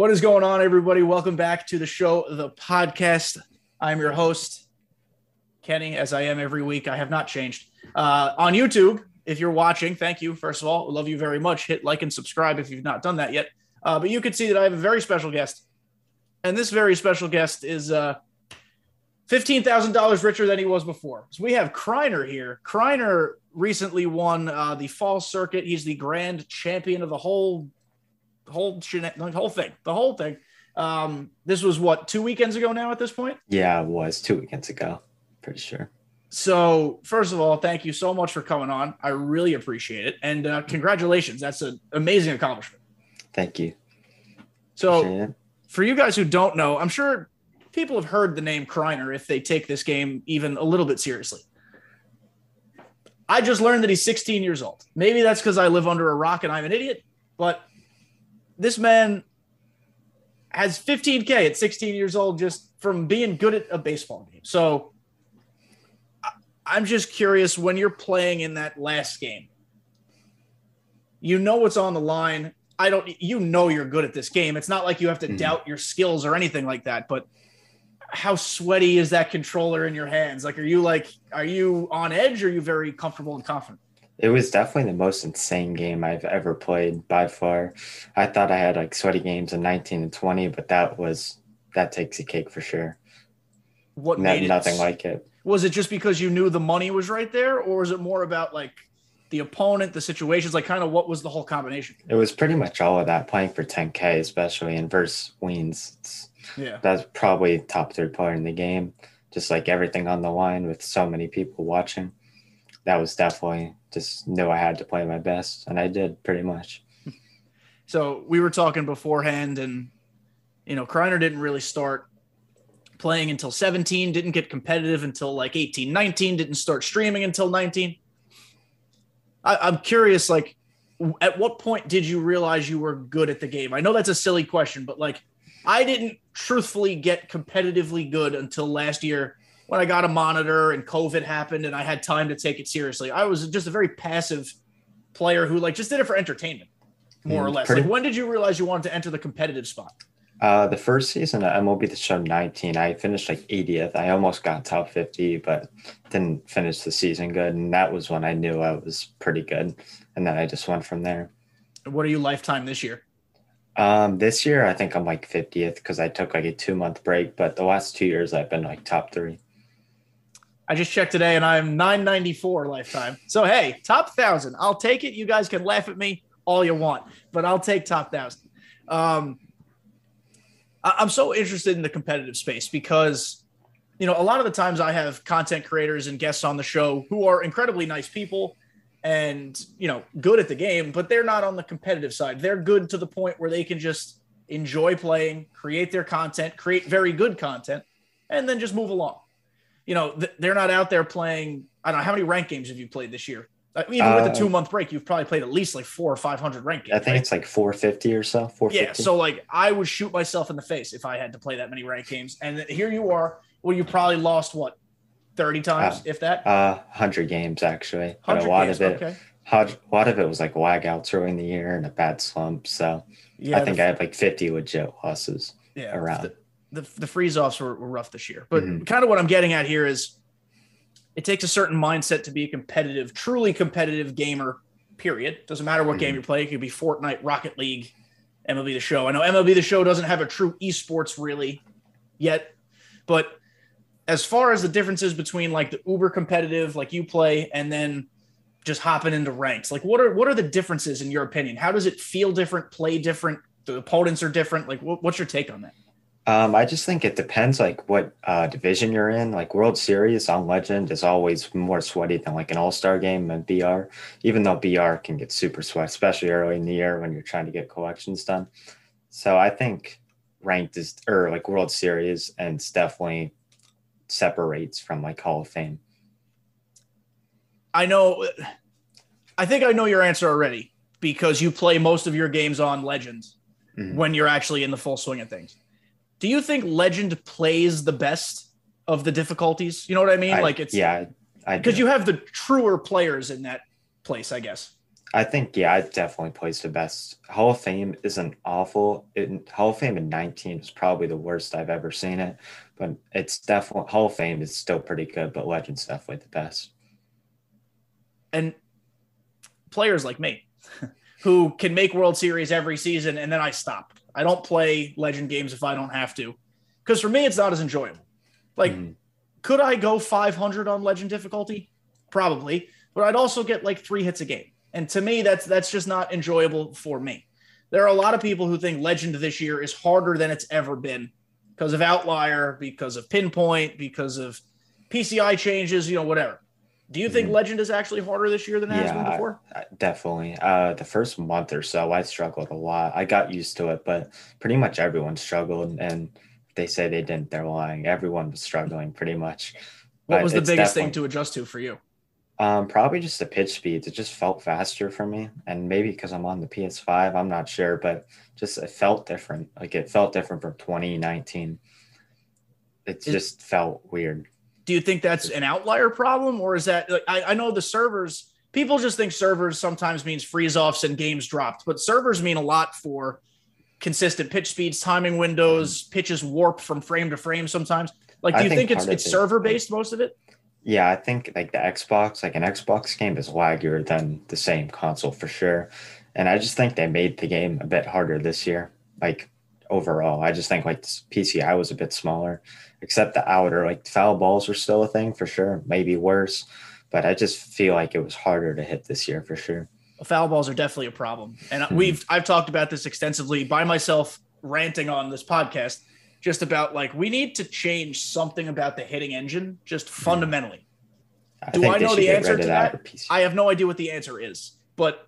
What is going on, everybody? Welcome back to the show, the podcast. I'm your host, Kenny, as I am every week. I have not changed. Uh, on YouTube, if you're watching, thank you. First of all, love you very much. Hit like and subscribe if you've not done that yet. Uh, but you can see that I have a very special guest. And this very special guest is uh, $15,000 richer than he was before. So we have Kriner here. Kriner recently won uh, the fall circuit. He's the grand champion of the whole, whole, the whole thing, the whole thing. Um, this was what two weekends ago now. At this point, yeah, it was two weekends ago. Pretty sure. So, first of all, thank you so much for coming on. I really appreciate it, and uh, congratulations. That's an amazing accomplishment. Thank you. So, for you guys who don't know, I'm sure people have heard the name Kriner if they take this game even a little bit seriously. I just learned that he's 16 years old. Maybe that's because I live under a rock and I'm an idiot, but this man has 15K at 16 years old just from being good at a baseball game. So I'm just curious when you're playing in that last game, you know what's on the line. I don't, you know, you're good at this game. It's not like you have to mm-hmm. doubt your skills or anything like that, but how sweaty is that controller in your hands? Like, are you like, are you on edge? Or are you very comfortable and confident? It was definitely the most insane game I've ever played by far. I thought I had like sweaty games in 19 and 20, but that was that takes a cake for sure. What no, made it, nothing like it? Was it just because you knew the money was right there, or was it more about like the opponent, the situations, like kind of what was the whole combination? It was pretty much all of that. Playing for 10k, especially in verse Weens, it's yeah. That's probably top third player in the game. Just like everything on the line with so many people watching. That was definitely just knew I had to play my best, and I did pretty much. So we were talking beforehand, and you know, Kreiner didn't really start playing until 17, didn't get competitive until like 18, 19, didn't start streaming until 19. I, am curious, like, at what point did you realize you were good at the game? I know that's a silly question, but like, I didn't truthfully get competitively good until last year when I got a monitor and COVID happened and I had time to take it seriously. I was just a very passive player who like just did it for entertainment, more mm, or less. Pretty- like when did you realize you wanted to enter the competitive spot? Uh, the first season at MLB The Show 19, I finished like 80th. I almost got top 50, but didn't finish the season good. And that was when I knew I was pretty good. And then I just went from there. What are you lifetime this year? Um, this year I think I'm like 50th because I took like a two month break, but the last two years I've been like top three. I just checked today and I'm 994 lifetime. So hey, top thousand. I'll take it. You guys can laugh at me all you want, but I'll take top thousand. Um, I'm so interested in the competitive space because you know a lot of the times I have content creators and guests on the show who are incredibly nice people and you know good at the game but they're not on the competitive side they're good to the point where they can just enjoy playing create their content create very good content and then just move along you know th- they're not out there playing i don't know how many rank games have you played this year uh, even uh, with a two month break you've probably played at least like four or five hundred rank games i think right? it's like 450 or so 450. yeah so like i would shoot myself in the face if i had to play that many rank games and here you are well you probably lost what 30 times, uh, if that? Uh, 100 games, actually. But a lot games, of it, okay. a lot of it was like lag outs in the year and a bad slump. So yeah, I think I had like 50 legit losses yeah, around. The, the, the freeze offs were, were, rough this year. But mm-hmm. kind of what I'm getting at here is it takes a certain mindset to be a competitive, truly competitive gamer, period. Doesn't matter what mm-hmm. game you play. It could be Fortnite, Rocket League, MLB The Show. I know MLB The Show doesn't have a true esports really yet, but as far as the differences between like the uber competitive like you play and then just hopping into ranks like what are what are the differences in your opinion how does it feel different play different the opponents are different like what, what's your take on that um, I just think it depends like what uh, division you're in. Like World Series on Legend is always more sweaty than like an All Star game and BR. Even though BR can get super sweaty, especially early in the year when you're trying to get collections done. So I think ranked is or like World Series and it's definitely separates from like Hall of Fame? I know. I think I know your answer already because you play most of your games on Legends mm-hmm. when you're actually in the full swing of things. Do you think Legend plays the best of the difficulties? You know what I mean? I, like it's yeah, because you have the truer players in that place, I guess. I think yeah, I definitely placed the best. Hall of Fame isn't awful. It, Hall of Fame in 19 is probably the worst I've ever seen it, but it's definitely Hall of Fame is still pretty good, but Legend's definitely the best. And players like me who can make World Series every season and then I stop. I don't play Legend games if I don't have to. Because for me, it's not as enjoyable. Like, mm-hmm. could I go 500 on Legend difficulty? Probably, but I'd also get like three hits a game. And to me, that's that's just not enjoyable for me. There are a lot of people who think Legend this year is harder than it's ever been because of outlier, because of pinpoint, because of PCI changes, you know, whatever. Do you think mm-hmm. Legend is actually harder this year than it yeah, has been before? Definitely. Uh, the first month or so, I struggled a lot. I got used to it, but pretty much everyone struggled. And they say they didn't, they're lying. Everyone was struggling pretty much. What but was the biggest thing to adjust to for you? Um, probably just the pitch speeds. It just felt faster for me, and maybe because I'm on the PS5, I'm not sure, but just it felt different. Like it felt different from 2019. It just felt weird. Do you think that's an outlier problem, or is that like, I, I know the servers? People just think servers sometimes means freeze offs and games dropped, but servers mean a lot for consistent pitch speeds, timing windows, pitches warp from frame to frame sometimes. Like, do you think, think it's it's server based most of it? Yeah, I think like the Xbox, like an Xbox game is laggier than the same console for sure. And I just think they made the game a bit harder this year. Like overall, I just think like PCI was a bit smaller except the outer. Like foul balls were still a thing for sure, maybe worse, but I just feel like it was harder to hit this year for sure. Foul balls are definitely a problem, and mm-hmm. we've I've talked about this extensively by myself, ranting on this podcast, just about like we need to change something about the hitting engine, just hmm. fundamentally. I Do I know the answer to that? I have no idea what the answer is, but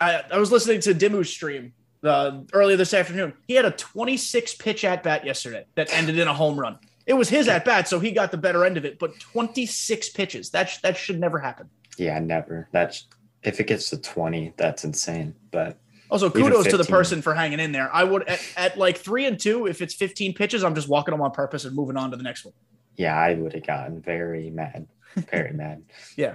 I, I was listening to Dimu's stream uh, earlier this afternoon. He had a 26 pitch at bat yesterday that ended in a home run. It was his at bat, so he got the better end of it. But 26 pitches that sh- that should never happen. Yeah, never. That's if it gets to 20, that's insane. But also kudos to the person for hanging in there. I would at, at, like three and two, if it's 15 pitches, I'm just walking them on purpose and moving on to the next one. Yeah, I would have gotten very mad, very mad. Yeah.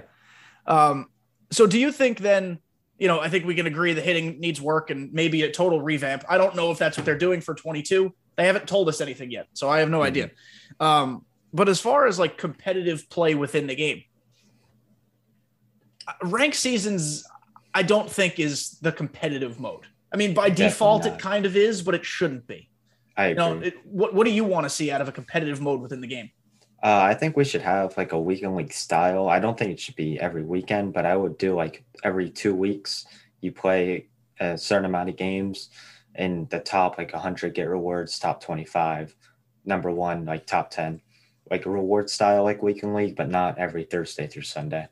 Um, so do you think then? You know, I think we can agree the hitting needs work and maybe a total revamp. I don't know if that's what they're doing for 22. They haven't told us anything yet, so I have no mm-hmm. idea. Um, but as far as like competitive play within the game, rank seasons, I don't think is the competitive mode. I mean, by Definitely default, not. it kind of is, but it shouldn't be. I. You know, it, what What do you want to see out of a competitive mode within the game? Uh, I think we should have like a weekend league style. I don't think it should be every weekend, but I would do like every two weeks. You play a certain amount of games, and the top like 100 get rewards, top 25, number one like top 10, like a reward style like weekend league, but not every Thursday through Sunday.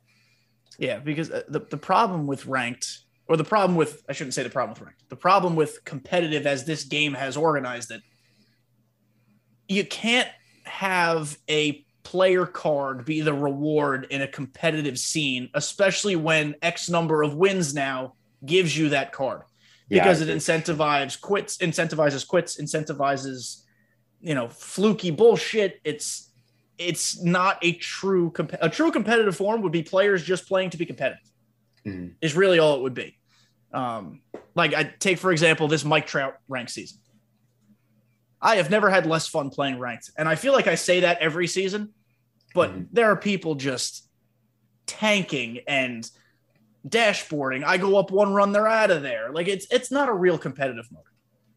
Yeah, because uh, the the problem with ranked, or the problem with I shouldn't say the problem with ranked, the problem with competitive as this game has organized it, you can't have a player card be the reward in a competitive scene, especially when X number of wins now gives you that card because yeah, it incentivizes quits, incentivizes quits, incentivizes, you know, fluky bullshit. It's it's not a true comp- a true competitive form would be players just playing to be competitive. Mm-hmm. Is really all it would be. Um, like I take for example this Mike Trout rank season. I have never had less fun playing ranked. And I feel like I say that every season, but mm-hmm. there are people just tanking and dashboarding. I go up one run, they're out of there. Like it's it's not a real competitive mode.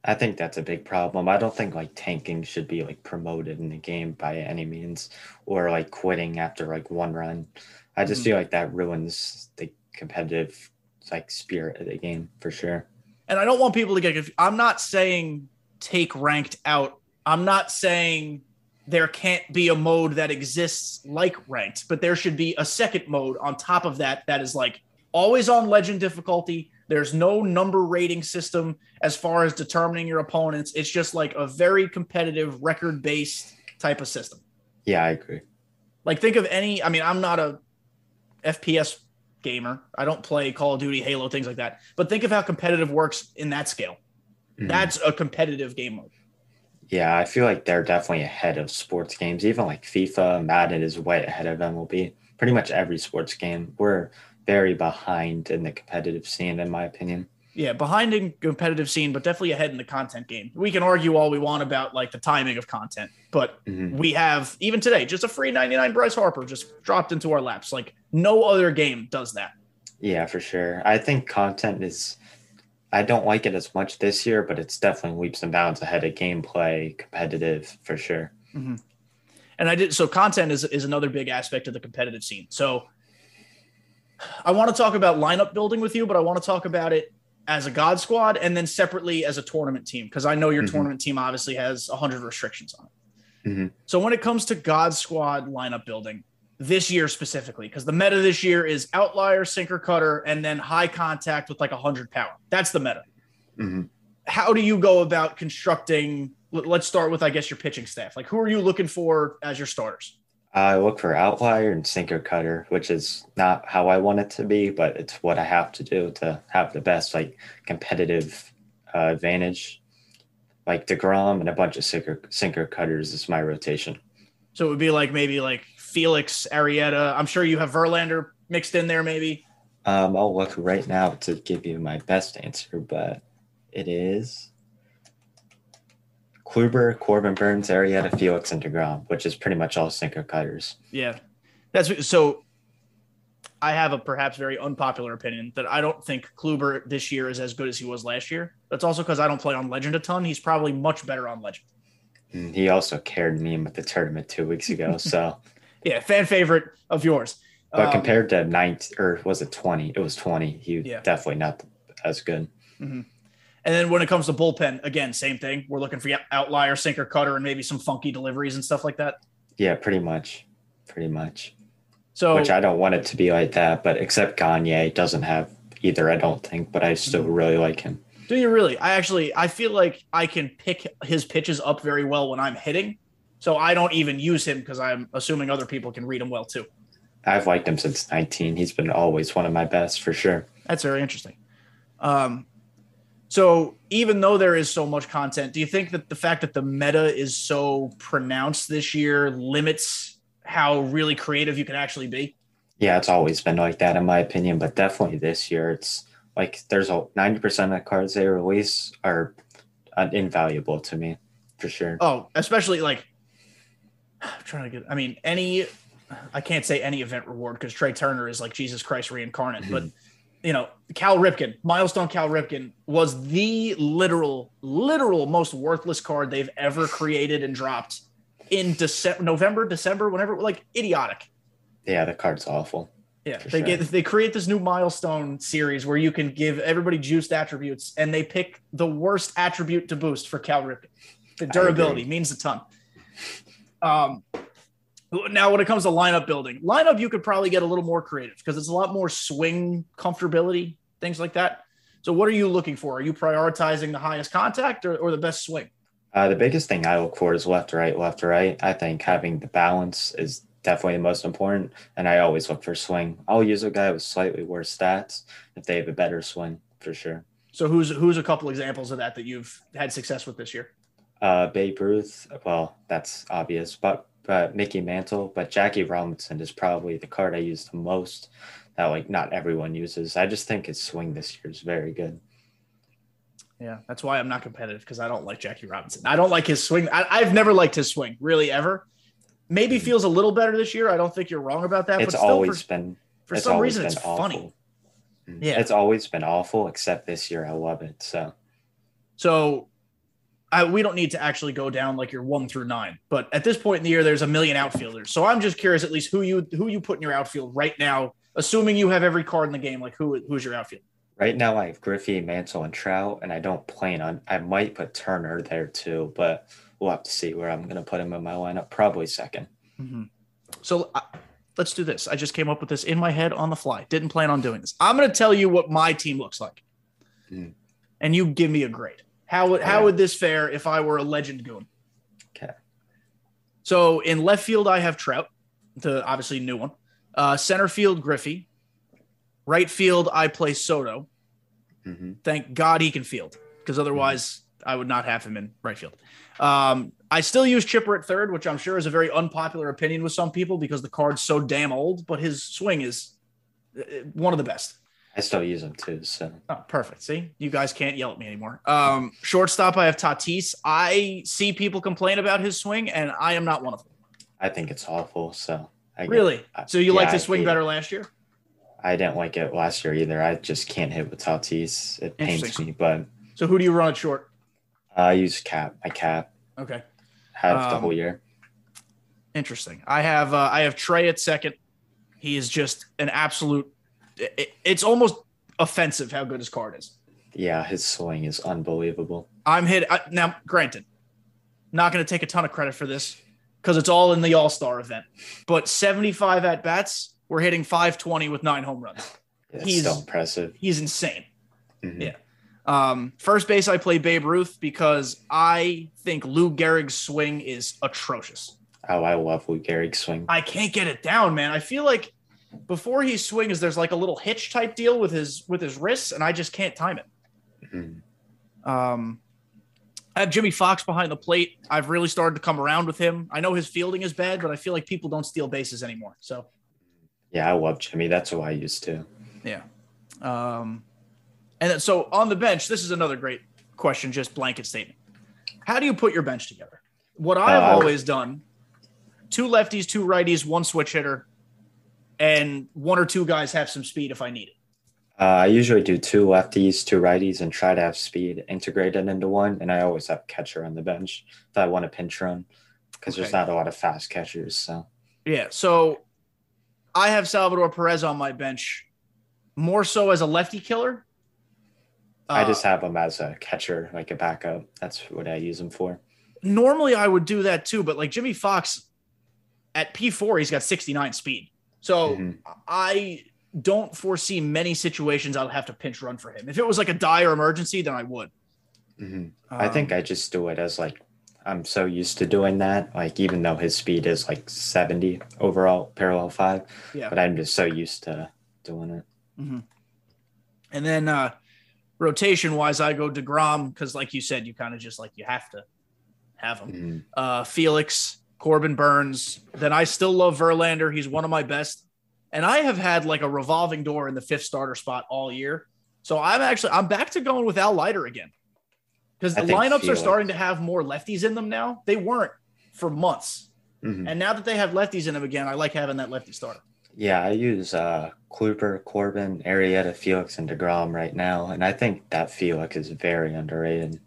I think that's a big problem. I don't think like tanking should be like promoted in the game by any means or like quitting after like one run. I just mm-hmm. feel like that ruins the competitive like spirit of the game for sure. And I don't want people to get confused. I'm not saying take ranked out. I'm not saying there can't be a mode that exists like ranked, but there should be a second mode on top of that that is like always on legend difficulty. There's no number rating system as far as determining your opponents. It's just like a very competitive record based type of system. Yeah, I agree. Like think of any I mean, I'm not a FPS gamer. I don't play Call of Duty, Halo, things like that. But think of how competitive works in that scale. Mm-hmm. That's a competitive game mode. Yeah, I feel like they're definitely ahead of sports games. Even like FIFA, Madden is way ahead of MLB. Pretty much every sports game. We're very behind in the competitive scene, in my opinion. Yeah, behind in competitive scene, but definitely ahead in the content game. We can argue all we want about like the timing of content, but mm-hmm. we have even today just a free 99 Bryce Harper just dropped into our laps. Like no other game does that. Yeah, for sure. I think content is I don't like it as much this year, but it's definitely leaps and bounds ahead of gameplay, competitive for sure. Mm-hmm. And I did so content is is another big aspect of the competitive scene. So I want to talk about lineup building with you, but I want to talk about it as a God squad and then separately as a tournament team because I know your mm-hmm. tournament team obviously has 100 restrictions on it. Mm-hmm. So when it comes to God squad lineup building this year specifically, because the meta this year is outlier, sinker cutter, and then high contact with like 100 power. That's the meta. Mm-hmm. How do you go about constructing? Let's start with, I guess, your pitching staff. Like, who are you looking for as your starters? I look for outlier and sinker cutter, which is not how I want it to be, but it's what I have to do to have the best like competitive uh, advantage. Like Degrom and a bunch of sinker sinker cutters is my rotation. So it would be like maybe like Felix Arrieta. I'm sure you have Verlander mixed in there, maybe. Um, I'll look right now to give you my best answer, but it is Kluber, Corbin Burnes, Arrieta, Felix, and DeGrom, which is pretty much all sinker cutters. Yeah. That's so I have a perhaps very unpopular opinion that I don't think Kluber this year is as good as he was last year. That's also because I don't play on Legend a ton. He's probably much better on Legend. Mm, he also carried me with the tournament two weeks ago. So, yeah, fan favorite of yours. But um, compared to 19, or was it 20? It was 20. He yeah. definitely not as good. Mm-hmm. And then when it comes to bullpen, again, same thing. We're looking for outlier, sinker, cutter, and maybe some funky deliveries and stuff like that. Yeah, pretty much, pretty much. So, which I don't want it to be like that, but except Gagne doesn't have either. I don't think, but I still mm-hmm. really like him. Do you really? I actually, I feel like I can pick his pitches up very well when I'm hitting, so I don't even use him because I'm assuming other people can read him well too. I've liked him since 19. He's been always one of my best for sure. That's very interesting. Um, so even though there is so much content, do you think that the fact that the meta is so pronounced this year limits how really creative you can actually be? Yeah, it's always been like that in my opinion, but definitely this year it's like there's a 90% of the cards they release are uh, invaluable to me for sure. Oh, especially like I'm trying to get I mean any I can't say any event reward because Trea Turner is like Jesus Christ reincarnate, but mm-hmm. you know, Cal Ripken, milestone Cal Ripken was the literal, literal most worthless card they've ever created and dropped in December, November, December, whenever, like idiotic. Yeah, the card's awful. Yeah, they sure. get they create this new milestone series where you can give everybody juiced attributes, and they pick the worst attribute to boost for Cal Ripken. The durability means a ton. Um, now, when it comes to lineup building, lineup you could probably get a little more creative because it's a lot more swing comfortability, things like that. So, what are you looking for? Are you prioritizing the highest contact or, or the best swing? Uh, the biggest thing I look for is left right, left right. I think having the balance is definitely the most important. And I always look for swing. I'll use a guy with slightly worse stats if they have a better swing for sure. So, who's who's a couple examples of that that you've had success with this year? Uh, Babe Ruth. Well, that's obvious, but but Mickey Mantle, but Jackie Robinson is probably the card I use the most that like not everyone uses. I just think his swing this year is very good. Yeah, that's why I'm not competitive because I don't like Jackie Robinson. I don't like his swing. I, have never liked his swing really ever. Maybe mm-hmm. feels a little better this year. I don't think you're wrong about that. It's always for, been for some reason it's awful. funny. Yeah, it's always been awful except this year. I love it. So, so I, we don't need to actually go down like your one through nine, but at this point in the year, there's a million outfielders. So I'm just curious, at least who you who you put in your outfield right now, assuming you have every card in the game. Like who who's your outfield? Right now, I have Griffey, Mantle, and Trout, and I don't plan on. I might put Turner there too, but we'll have to see where I'm going to put him in my lineup. Probably 2nd mm-hmm. So uh, let's do this. I just came up with this in my head on the fly. Didn't plan on doing this. I'm going to tell you what my team looks like, mm. and you give me a grade. How would how would this fare if I were a legend goon? Okay. So in left field, I have Trout, the obviously new one. Uh, center field, Griffey. Right field, I play Soto. Mm-hmm. Thank God he can field, because otherwise mm-hmm. I would not have him in right field. Um, I still use Chipper at third, which I'm sure is a very unpopular opinion with some people because the card's so damn old, but his swing is one of the best. I still use them too. So oh, perfect. See, you guys can't yell at me anymore. Um, shortstop, I have Tatis. I see people complain about his swing, and I am not one of them. I think it's awful. So I really, get, so you yeah, like his swing better last year? I didn't like it last year either. I just can't hit with Tatis. It pains me. But so who do you run at short? I use cap. My cap. Okay. Have um, the whole year. Interesting. I have uh, I have Trea at second. He is just an absolute. It, it's almost offensive how good his card is. Yeah, his swing is unbelievable. I'm hit I, now. Granted, not going to take a ton of credit for this because it's all in the All Star event. But 75 at bats, we're hitting 520 with nine home runs. That's he's still impressive. He's insane. Mm-hmm. Yeah. Um, first base, I play Babe Ruth because I think Lou Gehrig's swing is atrocious. Oh, I love Lou Gehrig's swing. I can't get it down, man. I feel like before he swings, there's like a little hitch type deal with his with his wrists, and I just can't time it. Mm-hmm. Um, I have Jimmie Foxx behind the plate. I've really started to come around with him. I know his fielding is bad, but I feel like people don't steal bases anymore. So, yeah, I love Jimmie. That's who I used to. Yeah. Um, and so on the bench, this is another great question, just blanket statement. How do you put your bench together? What I've uh, always done two lefties, two righties, one switch hitter, and one or two guys have some speed if I need it. Uh, I usually do two lefties, two righties, and try to have speed integrated into one. And I always have catcher on the bench if I want a pinch run because okay. there's not a lot of fast catchers. So yeah, so I have Salvador Perez on my bench more so as a lefty killer I just uh, have him as a catcher, like a backup. That's what I use him for. Normally, I would do that too, but like Jimmie Foxx at P4, he's got 69 speed. So mm-hmm. I don't foresee many situations I'll have to pinch run for him. If it was like a dire emergency, then I would. Mm-hmm. Um, I think I just do it as like I'm so used to doing that. Like even though his speed is like 70 overall, parallel five, yeah. but I'm just so used to doing it. Mm-hmm. And then uh, rotation wise, I go Degrom because, like you said, you kind of just like you have to have him. Mm-hmm. Uh, Felix, Corbin Burnes, Then I still love Verlander. He's one of my best, and I have had like a revolving door in the fifth starter spot all year. So I'm actually I'm back to going with Al Leiter again because the lineups Felix. are starting to have more lefties in them now. They weren't for months, mm-hmm. and now that they have lefties in them again, I like having that lefty starter. Yeah, I use uh, Kluber, Corbin, Arrieta, Felix, and Degrom right now, and I think that Felix is very underrated.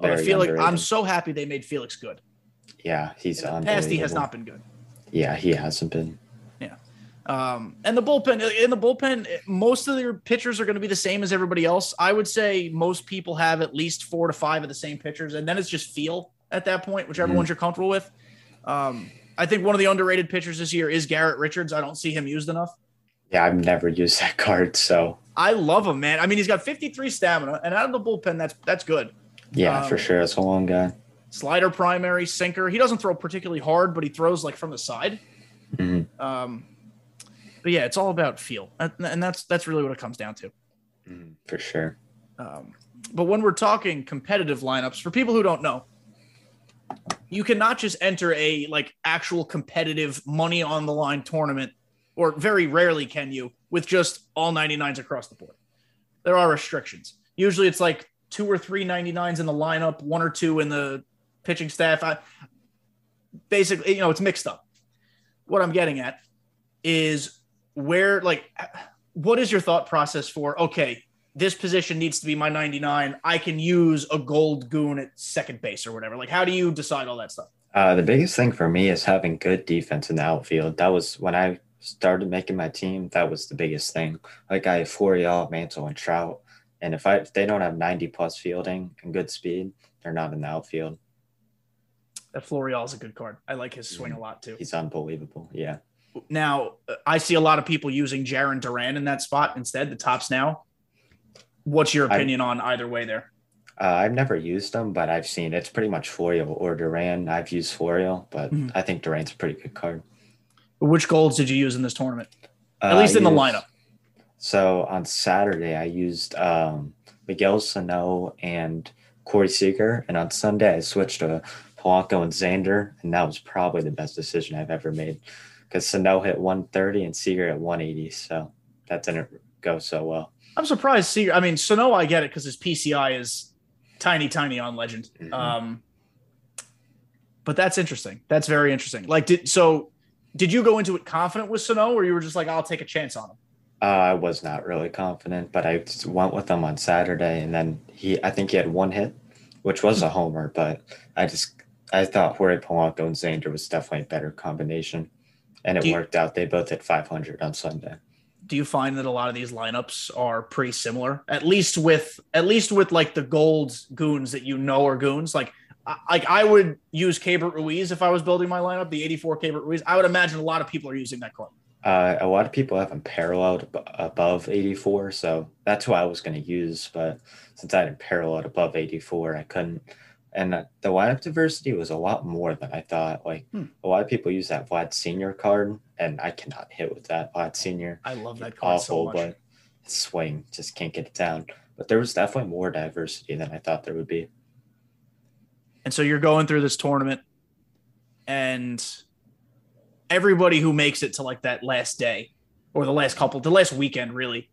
Very oh, Felix, underrated. I'm so happy they made Felix good. Yeah, he's in the past he has not been good. Yeah, he hasn't been. Yeah, um, and the bullpen in the bullpen, most of their pitchers are going to be the same as everybody else. I would say most people have at least four to five of the same pitchers, and then it's just feel at that point, whichever mm-hmm. ones you're comfortable with. Um, I think one of the underrated pitchers this year is Garrett Richards. I don't see him used enough. Yeah, I've never used that card, so I love him, man. I mean, he's got 53 stamina, and out of the bullpen, that's that's good. Yeah, um, for sure. that's a long guy. Slider, primary, sinker. He doesn't throw particularly hard, but he throws like from the side. Mm-hmm. Um, but yeah, it's all about feel, and that's that's really what it comes down to. Mm, for sure. Um, but when we're talking competitive lineups, for people who don't know, you cannot just enter a like actual competitive money on the line tournament, or very rarely can you with just all 99s across the board. There are restrictions. Usually it's like two or three 99s in the lineup, one or two in the pitching staff. I, basically, you know, it's mixed up. What I'm getting at is where, like, what is your thought process for, okay, this position needs to be my 99. I can use a gold goon at second base or whatever. Like, how do you decide all that stuff? Uh, the biggest thing for me is having good defense in the outfield. That was when I started making my team. That was the biggest thing. Like I have Florial, Mantle, and Trout, and if I if they don't have 90 plus fielding and good speed, they're not in the outfield. That Florial is a good card. I like his swing a lot too. He's unbelievable. Yeah. Now I see a lot of people using Jarren Duran in that spot instead. The tops now. What's your opinion I, on either way there? Uh, I've never used them, but I've seen it's pretty much Florial or Duran. I've used Florial, but mm-hmm. I think Duran's a pretty good card. Which golds did you use in this tournament? At uh, least in used, the lineup. So on Saturday, I used um, Miguel Sano and Corey Seager, and on Sunday I switched to Polanco and Xander, and that was probably the best decision I've ever made because Sano hit 130 and Seager at 180. So that didn't go so well. I'm surprised. See, I mean, Sano, I get it because his PCI is tiny, tiny on Legend. Mm-hmm. Um, but that's interesting. That's very interesting. Like, did so? Did you go into it confident with Sano, or you were just like, "I'll take a chance on him"? Uh, I was not really confident, but I went with him on Saturday, and then he, I think he had one hit, which was a homer, but I just, I thought Jorge Polanco and Xander was definitely a better combination, and it you, worked out. They both hit 500 on Sunday. Do you find that a lot of these lineups are pretty similar, at least with, at least with like the gold goons that you know are goons? Like, like I would use Keibert Ruiz if I was building my lineup, the 84 Keibert Ruiz. I would imagine a lot of people are using that card. Uh, a lot of people have him paralleled above 84, so that's who I was going to use. But since I had paralleled above 84, I couldn't. And the lineup diversity was a lot more than I thought. Like hmm. a lot of people use that Vlad Senior card, and I cannot hit with that Vlad Senior. I love that card awful, so much. But swing just can't get it down. But there was definitely more diversity than I thought there would be. And so you're going through this tournament, and everybody who makes it to like that last day or the last couple, the last weekend, really,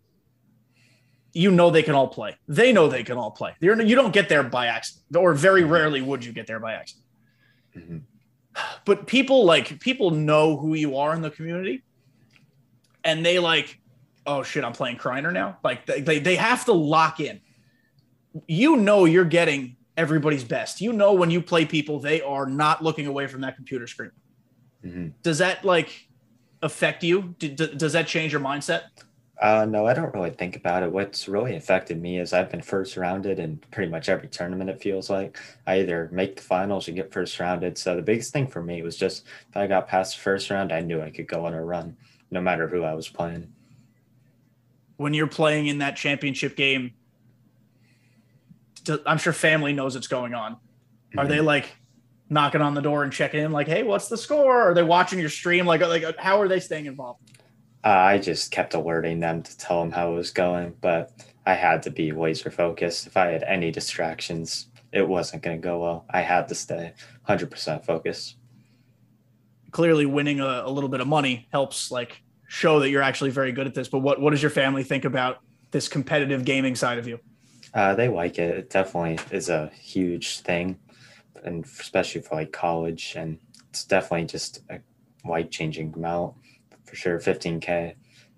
you know they can all play. They know they can all play. You're, you don't get there by accident, or very rarely would you get there by accident. Mm-hmm. But people like people know who you are in the community, and they like, oh shit, I'm playing Kriner now. Like they, they, they have to lock in. You know you're getting everybody's best. You know when you play people, they are not looking away from that computer screen. Mm-hmm. Does that like affect you? Does that change your mindset? Uh, no, I don't really think about it. What's really affected me is I've been first rounded in pretty much every tournament. It feels like I either make the finals or get first rounded. So the biggest thing for me was just if I got past the first round, I knew I could go on a run, no matter who I was playing. When you're playing in that championship game, I'm sure family knows what's going on. Are mm-hmm. they like, knocking on the door and checking in, like, "Hey, what's the score?" Are they watching your stream? Like, like how are they staying involved? Uh, I just kept alerting them to tell them how it was going, but I had to be laser focused. If I had any distractions, it wasn't going to go well. I had to stay 100% focused. Clearly, winning a, a little bit of money helps, like, show that you're actually very good at this. But what what does your family think about this competitive gaming side of you? Uh, they like it. It definitely is a huge thing and especially for like college. And it's definitely just a life changing amount for sure. 15K,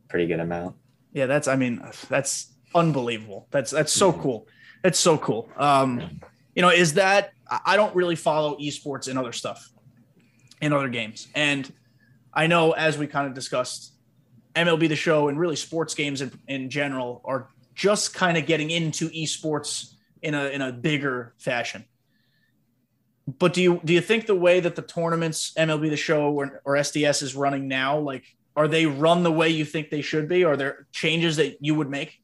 pretty good amount. Yeah, that's, I mean, that's unbelievable. That's, that's so mm-hmm. cool. That's so cool. Um, you know, is that, I don't really follow esports and other stuff in other games. And I know as we kind of discussed, MLB the show and really sports games in, in general are just kind of getting into esports in a in a bigger fashion. But do you do you think the way that the tournaments, MLB the Show or, or SDS is running now, like are they run the way you think they should be? Are there changes that you would make?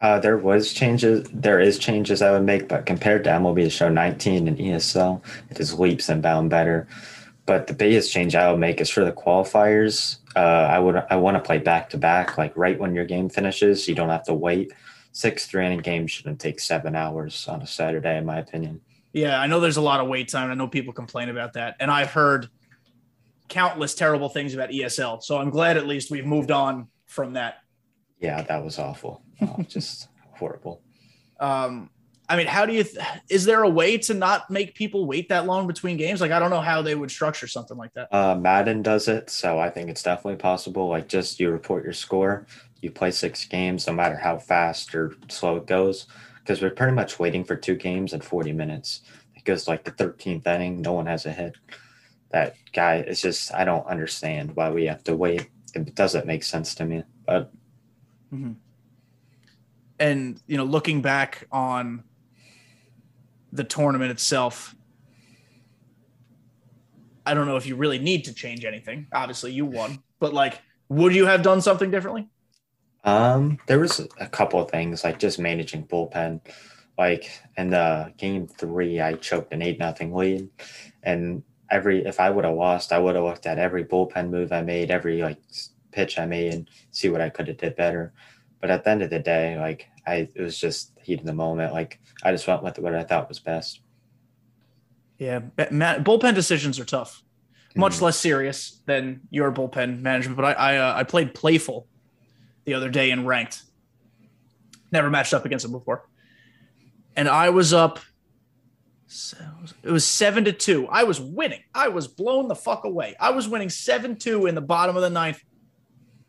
Uh, there was changes. There is changes I would make, but compared to MLB the Show 19 and ESL, it is leaps and bounds better. But the biggest change I would make is for the qualifiers. Uh, I would I want to play back to back, like right when your game finishes. You don't have to wait. Six three inning games shouldn't take seven hours on a Saturday, in my opinion. Yeah, I know there's a lot of wait time. I know people complain about that. And I've heard countless terrible things about ESL. So I'm glad at least we've moved on from that. Yeah, that was awful. Oh, just horrible. Um, I mean, how do you, th- is there a way to not make people wait that long between games? Like, I don't know how they would structure something like that. Uh, Madden does it. So I think it's definitely possible. Like, just you report your score, you play six games, no matter how fast or slow it goes because we're pretty much waiting for two games in 40 minutes. It goes like the 13th inning, no one has a hit. That guy is just, I don't understand why we have to wait. It doesn't make sense to me. But, mm-hmm. and, you know, looking back on the tournament itself, I don't know if you really need to change anything. Obviously, you won, but like, would you have done something differently? Um, there was a couple of things like just managing bullpen. Like in the game three, I choked an eight nothing lead, and every if I would have lost, I would have looked at every bullpen move I made, every like pitch I made, and see what I could have did better. But at the end of the day, like I, it was just heat of the moment. Like I just went with what I thought was best. Yeah, Matt, bullpen decisions are tough. Much mm. less serious than your bullpen management, but I I, uh, I played playful the other day in ranked. Never matched up against him before. And I was up it was seven to two. I was winning. I was blown the fuck away. I was winning seven two in the bottom of the ninth,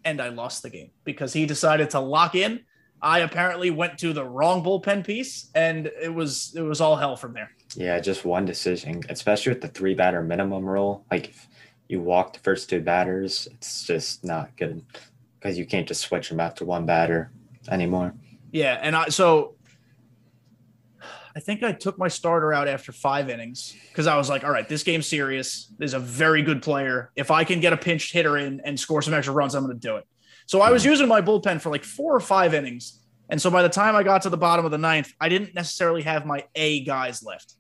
and I lost the game because he decided to lock in. I apparently went to the wrong bullpen piece, and it was it was all hell from there. Yeah, just one decision, especially with the three batter minimum rule. Like if you walk the first two batters, it's just not good because you can't just switch them out to one batter anymore. Yeah, and I so I think I took my starter out after five innings because I was like, all right, this game's serious. There's a very good player. If I can get a pinch hitter in and score some extra runs, I'm going to do it. So I was hmm. using my bullpen for like four or five innings. And so by the time I got to the bottom of the ninth, I didn't necessarily have my A guys left.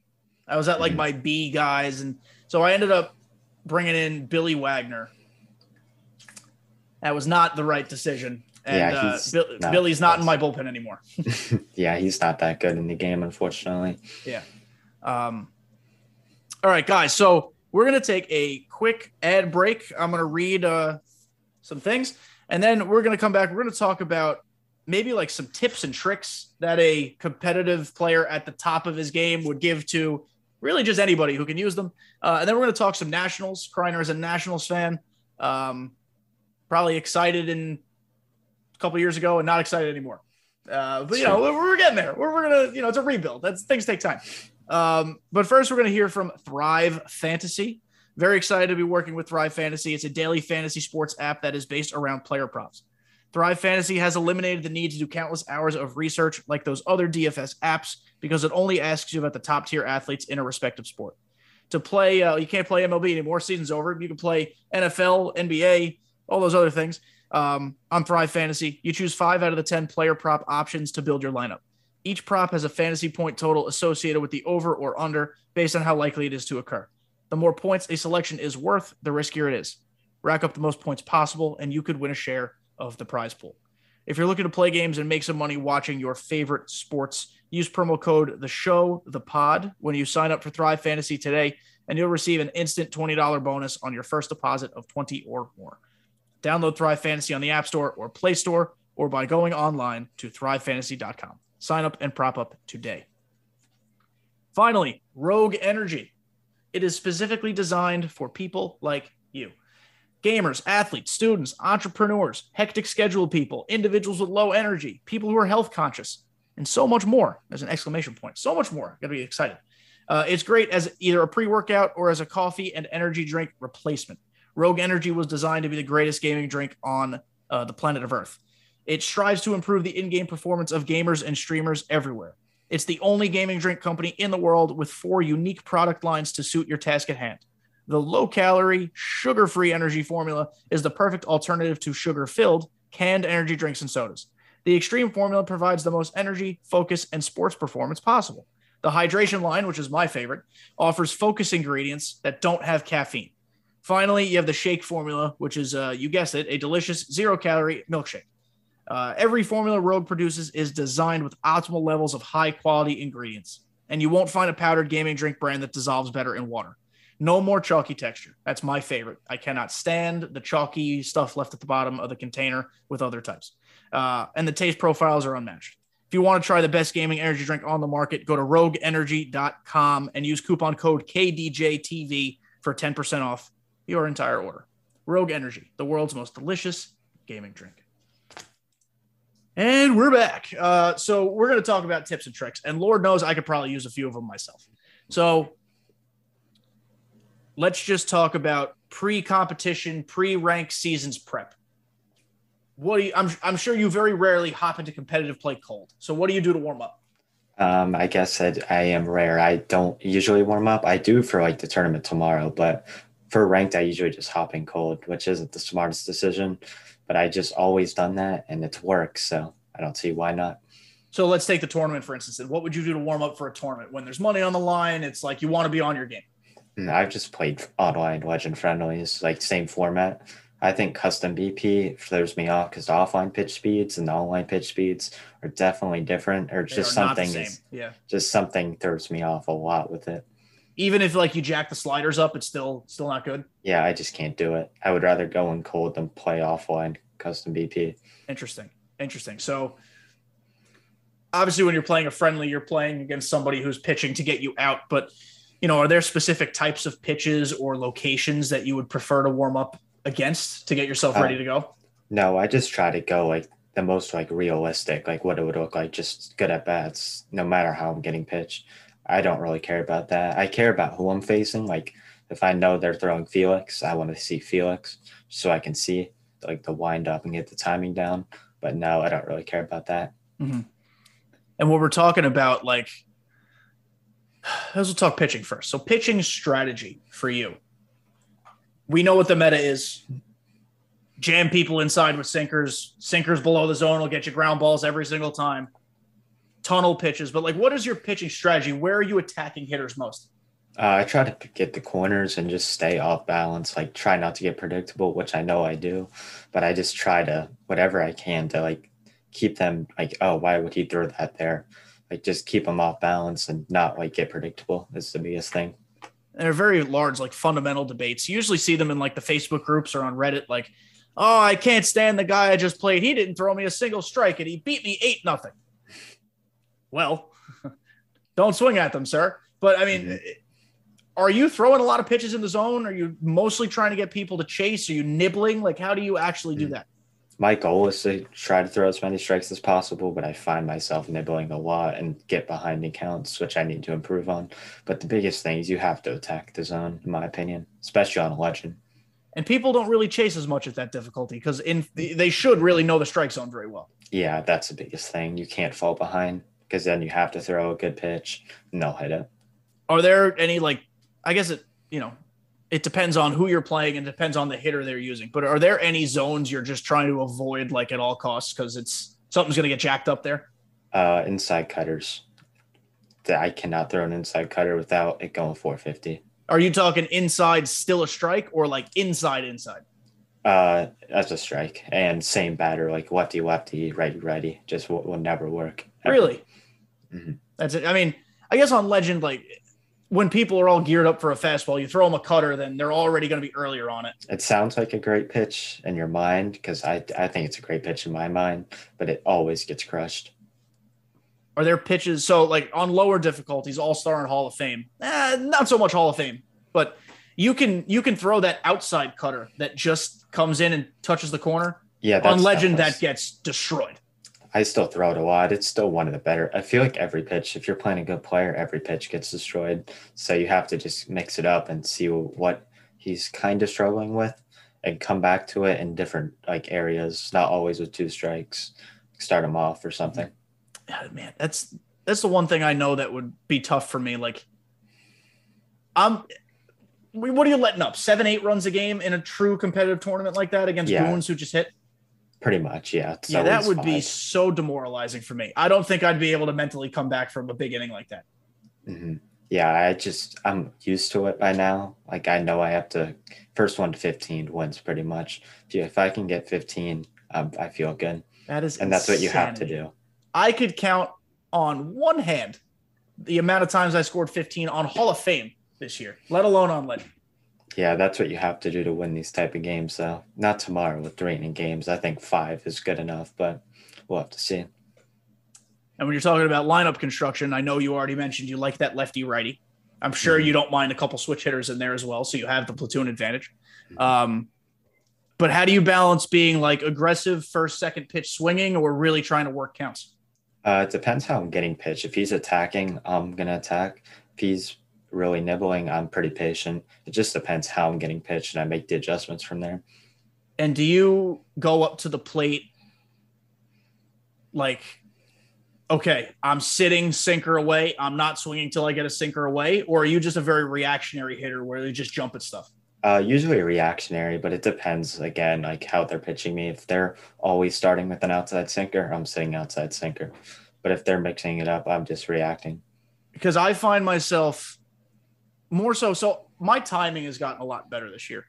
I was at like hmm. my B guys. And so I ended up bringing in Billy Wagner. That was not the right decision. And yeah, uh, Bill, not Billy's not in my bullpen anymore. yeah, he's not that good in the game, unfortunately. Yeah. Um, all right, guys. So we're gonna take a quick ad break. I'm gonna read uh, some things, and then we're gonna come back. We're gonna talk about maybe like some tips and tricks that a competitive player at the top of his game would give to really just anybody who can use them. Uh, and then we're going to talk some Nationals. Kriner is a Nationals fan. Um, probably excited and a couple years ago and not excited anymore. Uh, but you know, we're, we're getting there. We're, we're gonna, you know, it's a rebuild. That's things take time. Um, but first, we're gonna hear from Thrive Fantasy. Very excited to be working with Thrive Fantasy. It's a daily fantasy sports app that is based around player props. Thrive Fantasy has eliminated the need to do countless hours of research like those other DFS apps because it only asks you about the top tier athletes in a respective sport. To play, uh, you can't play MLB anymore. Season's over. You can play NFL, NBA, all those other things um, on Thrive Fantasy. You choose five out of the 10 player prop options to build your lineup. Each prop has a fantasy point total associated with the over or under based on how likely it is to occur. The more points a selection is worth, the riskier it is. Rack up the most points possible, and you could win a share of the prize pool. If you're looking to play games and make some money watching your favorite sports, use promo code the show the pod when you sign up for Thrive Fantasy today, and you'll receive an instant $20 bonus on your first deposit of 20 or more. Download Thrive Fantasy on the App Store or Play Store or by going online to thrivefantasy.com. Sign up and prop up today. Finally, Rogue Energy. It is specifically designed for people like you gamers, athletes, students, entrepreneurs, hectic schedule people, individuals with low energy, people who are health conscious, and so much more. There's an exclamation point. So much more. Got to be excited. Uh, it's great as either a pre workout or as a coffee and energy drink replacement. Rogue Energy was designed to be the greatest gaming drink on uh, the planet of Earth. It strives to improve the in game performance of gamers and streamers everywhere. It's the only gaming drink company in the world with four unique product lines to suit your task at hand. The low calorie, sugar free energy formula is the perfect alternative to sugar filled canned energy drinks and sodas. The extreme formula provides the most energy, focus, and sports performance possible. The hydration line, which is my favorite, offers focus ingredients that don't have caffeine. Finally, you have the shake formula, which is, uh, you guessed it, a delicious zero calorie milkshake. Uh, every formula Rogue produces is designed with optimal levels of high quality ingredients, and you won't find a powdered gaming drink brand that dissolves better in water. No more chalky texture. That's my favorite. I cannot stand the chalky stuff left at the bottom of the container with other types. Uh, and the taste profiles are unmatched. If you want to try the best gaming energy drink on the market, go to rogueenergy.com and use coupon code KDJTV for 10% off your entire order. Rogue Energy, the world's most delicious gaming drink. And we're back. Uh, so we're going to talk about tips and tricks, and Lord knows I could probably use a few of them myself. So let's just talk about pre-competition, pre-rank seasons prep. What do you? I'm I'm sure you very rarely hop into competitive play cold. So what do you do to warm up? Um, I guess I, I am rare. I don't usually warm up. I do for like the tournament tomorrow, but for ranked, I usually just hop in cold, which isn't the smartest decision, but I just always done that and it's worked. So I don't see why not. So let's take the tournament, for instance. What would you do to warm up for a tournament when there's money on the line? It's like you want to be on your game. Hmm, I've just played online legend friendlies, like same format. I think custom BP throws me off because the offline pitch speeds and the online pitch speeds are definitely different, or just something. yeah, just something throws me off a lot with it even if like you jack the sliders up, it's still still not good. Yeah, I just can't do it. I would rather go in cold than play offline custom BP. Interesting. Interesting. So obviously when you're playing a friendly, you're playing against somebody who's pitching to get you out, but you know, are there specific types of pitches or locations that you would prefer to warm up against to get yourself ready uh, to go? No, I just try to go like the most like realistic, like what it would look like, just good at bats, no matter how I'm getting pitched. I don't really care about that. I care about who I'm facing. Like if I know they're throwing Felix, I want to see Felix so I can see like the wind up and get the timing down. But no, I don't really care about that. Mm-hmm. And what we're talking about, like, let's talk pitching first. So pitching strategy for you. We know what the meta is. Jam people inside with sinkers. Sinkers below the zone will get you ground balls every single time tunnel pitches, but like, what is your pitching strategy? Where are you attacking hitters most? Uh, I try to get the corners and just stay off balance. Like, try not to get predictable, which I know I do, but I just try to whatever I can to like keep them like, oh, why would he throw that there? Like, just keep them off balance and not like get predictable. Is the biggest thing. they're very large, like fundamental debates. You usually see them in like the Facebook groups or on Reddit. Like, oh, I can't stand the guy I just played. He didn't throw me a single strike and he beat me eight nothing. Well, don't swing at them, sir. But I mean, mm-hmm. are you throwing a lot of pitches in the zone? Are you mostly trying to get people to chase? Are you nibbling? Like, how do you actually do mm. that? My goal is to try to throw as many strikes as possible, but I find myself nibbling a lot and get behind in counts, which I need to improve on. But the biggest thing is you have to attack the zone, in my opinion, especially on a legend. And people don't really chase as much at that difficulty because in they should really know the strike zone very well. Yeah, that's the biggest thing. You can't fall behind because then you have to throw a good pitch and they'll hit it. Are there any like I guess it you know it depends on who you're playing and depends on the hitter they're using. But are there any zones you're just trying to avoid like at all costs because it's something's going to get jacked up there? Uh, inside cutters. That I cannot throw an inside cutter without it going 450. Are you talking inside still a strike or like inside inside? Uh, as a strike and same batter like lefty lefty righty righty just will, will never work. Ever. Really? Mm-hmm. That's it. I mean, I guess on Legend, like when people are all geared up for a fastball, you throw them a cutter, then they're already going to be earlier on it. It sounds like a great pitch in your mind because I, I think it's a great pitch in my mind, but it always gets crushed. Are there pitches? So, like on lower difficulties, All Star and Hall of Fame, eh, not so much Hall of Fame, but you can you can throw that outside cutter that just comes in and touches the corner. Yeah, on Legend that gets destroyed. I still throw it a lot. It's still one of the better. I feel like every pitch, if you're playing a good player, every pitch gets destroyed. So you have to just mix it up and see what he's kind of struggling with and come back to it in different like areas, not always with two strikes. Start him off or something. Yeah, man, that's that's the one thing I know that would be tough for me. Like, I'm. What are you letting up? Seven, eight runs a game in a true competitive tournament like that against yeah. Boons who just hit Pretty much, yeah. yeah, that would five. be so demoralizing for me. I don't think I'd be able to mentally come back from a big inning like that. Mm-hmm. Yeah, I just I'm used to it by now. Like I know I have to first one to fifteen wins pretty much. If I can get fifteen, um, I feel good. That is, and that's what you have to do. I could count on one hand the amount of times I scored fifteen on Hall of Fame this year, let alone on Legend. Yeah, that's what you have to do to win these type of games, though. Not tomorrow with three inning games. I think five is good enough, but we'll have to see. And when you're talking about lineup construction, I know you already mentioned you like that lefty righty. I'm sure mm-hmm. you don't mind a couple switch hitters in there as well, so you have the platoon advantage. Um, but how do you balance being like aggressive first, second pitch swinging, or really trying to work counts? Uh, it depends how I'm getting pitched. If he's attacking, I'm gonna attack. If he's really nibbling, I'm pretty patient. It just depends how I'm getting pitched, and I make the adjustments from there. And do you go up to the plate like, okay, I'm sitting sinker away, I'm not swinging till I get a sinker away, or are you just a very reactionary hitter where you just jump at stuff? Uh, usually reactionary, but it depends again, like how they're pitching me. If they're always starting with an outside sinker, I'm sitting outside sinker. But if they're mixing it up, I'm just reacting. Because I find myself more so. So my timing has gotten a lot better this year.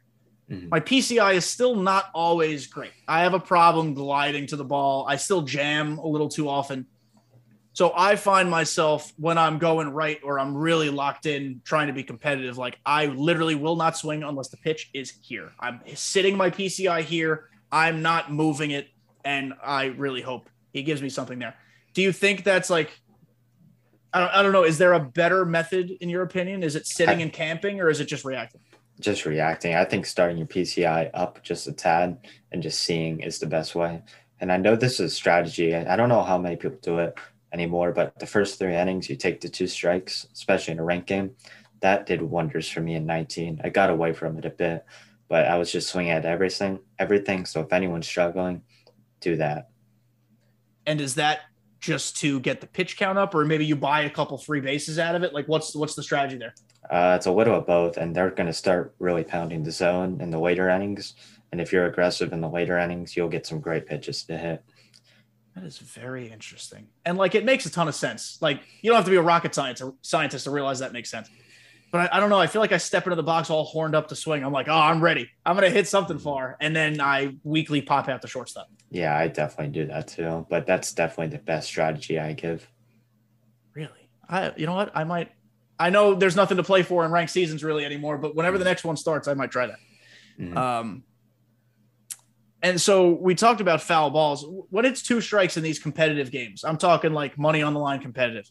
Mm-hmm. My PCI is still not always great. I have a problem gliding to the ball. I still jam a little too often. So I find myself when I'm going right or I'm really locked in trying to be competitive, like I literally will not swing unless the pitch is here. I'm sitting my PCI here. I'm not moving it, and I really hope he gives me something there. Do you think that's like? I don't, I don't know. Is there a better method in your opinion? Is it sitting I, and camping, or is it just reacting? Just reacting. I think starting your PCI up just a tad and just seeing is the best way. And I know this is a strategy. I don't know how many people do it anymore, but the first three innings, you take the two strikes, especially in a rank game. That did wonders for me in 19. I got away from it a bit, but I was just swinging at everything, everything. So if anyone's struggling, do that. And is that just to get the pitch count up, or maybe you buy a couple free bases out of it? Like, what's what's the strategy there? Uh, it's a little of both, and they're going to start really pounding the zone in the later innings. And if you're aggressive in the later innings, you'll get some great pitches to hit. That is very interesting, and like it makes a ton of sense. Like you don't have to be a rocket science scientist to realize that makes sense. But I, I, don't know. I feel like I step into the box all horned up to swing. I'm like, oh, I'm ready. I'm gonna hit something far, and then I weakly pop out the shortstop. Yeah, I definitely do that too. But that's definitely the best strategy I give. Really? I you know what? I might I know there's nothing to play for in ranked seasons really anymore, but whenever the mm. next one starts, I might try that. Mm-hmm. Um and so we talked about foul balls. When it's two strikes in these competitive games, I'm talking like money on the line competitive.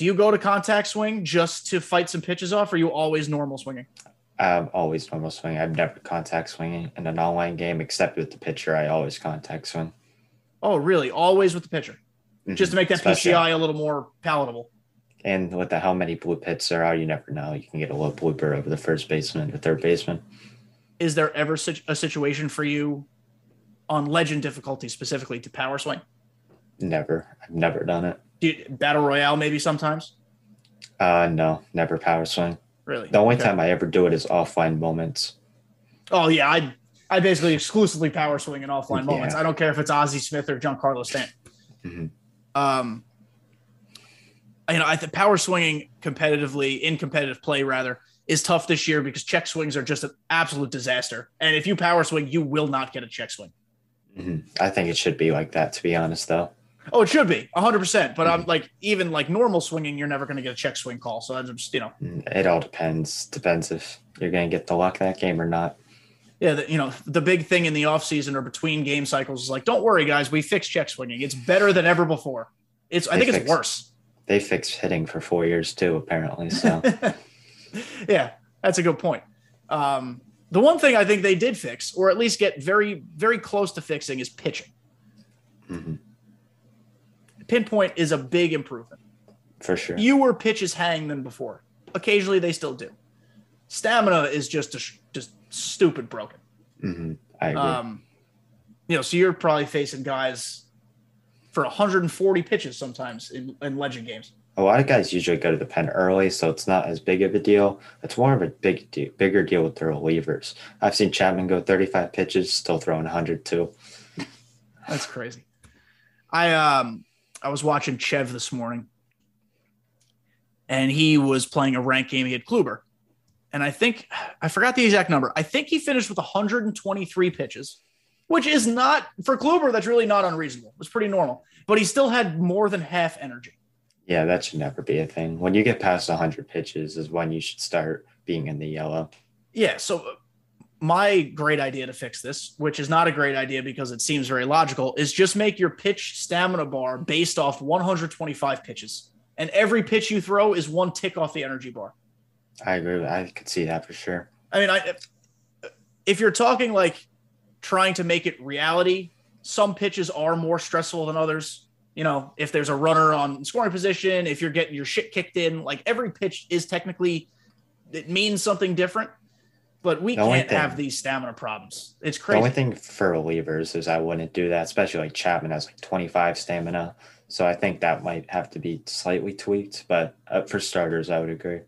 Do you go to contact swing just to fight some pitches off, or are you always normal swinging? I'm always normal swinging. I've never contact swinging in an online game except with the pitcher. I always contact swing. Oh, really? Always with the pitcher, mm-hmm. just to make that Especially. PCI a little more palatable. And with the how many blue pits there are, you never know. You can get a little blooper over the first baseman or third baseman. Is there ever such a situation for you on legend difficulty specifically to power swing? Never. I've never done it. You, battle royale maybe sometimes? Uh no, never power swing. Really? The only okay. time I ever do it is offline moments. Oh yeah, I I basically exclusively power swing in offline yeah. moments. I don't care if it's Ozzie Smith or Giancarlo Stanton. Mm-hmm. Um, you know, I think power swinging competitively in competitive play rather is tough this year because check swings are just an absolute disaster. And if you power swing, you will not get a check swing. Mm-hmm. I think it should be like that, to be honest, though. Oh, it should be 100%. But I'm mm-hmm. like, even like normal swinging, you're never going to get a check swing call. So that's just, you know, mm, it all depends. Depends if you're going to get the luck that game or not. Yeah, the, you know, the big thing in the offseason or between game cycles is like, don't worry, guys, we fixed check swinging. It's better than ever before. It's, I think it's worse. They fixed hitting for four years too, apparently. So, yeah, that's a good point. Um, the one thing I think they did fix, or at least get very, very close to fixing, is pitching. Mm-hmm. Pinpoint is a big improvement. For sure. Fewer pitches hang than before. Occasionally, they still do. Stamina is just a, just stupid broken. Mm-hmm. I agree. Um, you know, so you're probably facing guys for 140 pitches sometimes in, in legend games a lot of guys usually go to the pen early, so it's not as big of a deal. It's more of a big deal, bigger deal with the relievers. I've seen Chapman go 35 pitches, still throwing 100 too. That's crazy. I um I was watching Chev this morning, and he was playing a rank game. He had Kluber, and I think I forgot the exact number. I think he finished with 123 pitches, which is not for Kluber. That's really not unreasonable. It's pretty normal, but he still had more than half energy. Yeah, that should never be a thing. When you get past 100 pitches is when you should start being in the yellow. Yeah, so my great idea to fix this, which is not a great idea because it seems very logical, is just make your pitch stamina bar based off 125 pitches. And every pitch you throw is one tick off the energy bar. I agree. With, I could see that for sure. I mean, I if you're talking like trying to make it reality, some pitches are more stressful than others you know, if there's a runner on scoring position, if you're getting your shit kicked in, like every pitch is technically it means something different. But we the can't thing, have these stamina problems. It's crazy. The only thing for relievers is I wouldn't do that, especially like Chapman has like 25 stamina. So I think that might have to be slightly tweaked. But uh, for starters, I would agree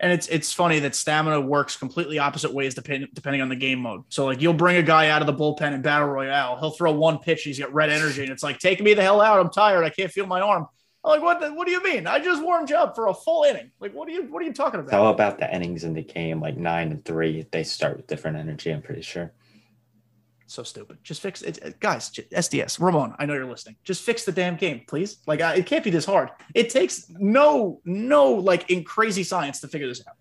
and it's it's funny that stamina works completely opposite ways depending depending on the game mode. So like you'll bring a guy out of the bullpen in battle royale, he'll throw one pitch, he's got red energy, and it's like, take me the hell out, I'm tired, I can't feel my arm. I'm like, what? The, what do you mean? I just warmed you up for a full inning. Like, what are you? What are you talking about? How about the innings in the game? Like nine and three, they start with different energy. I'm pretty sure so stupid. Just fix it, guys. SDS, Ramone, I know you're listening. Just fix the damn game, please. Like, it can't be this hard. It takes no, no, like in crazy science to figure this out.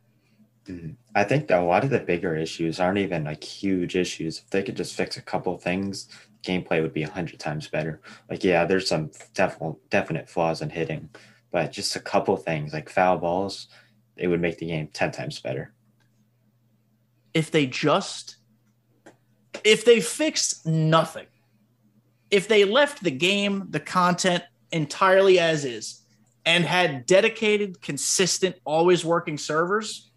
Mhm. I think that a lot of the bigger issues aren't even like huge issues. If they could just fix a couple things, gameplay would be a hundred times better. Like, yeah, there's some definite definite flaws in hitting, but just a couple things like foul balls, it would make the game ten times better. If they just, if they fixed nothing, if they left the game, the content entirely as is, and had dedicated, consistent, always working servers,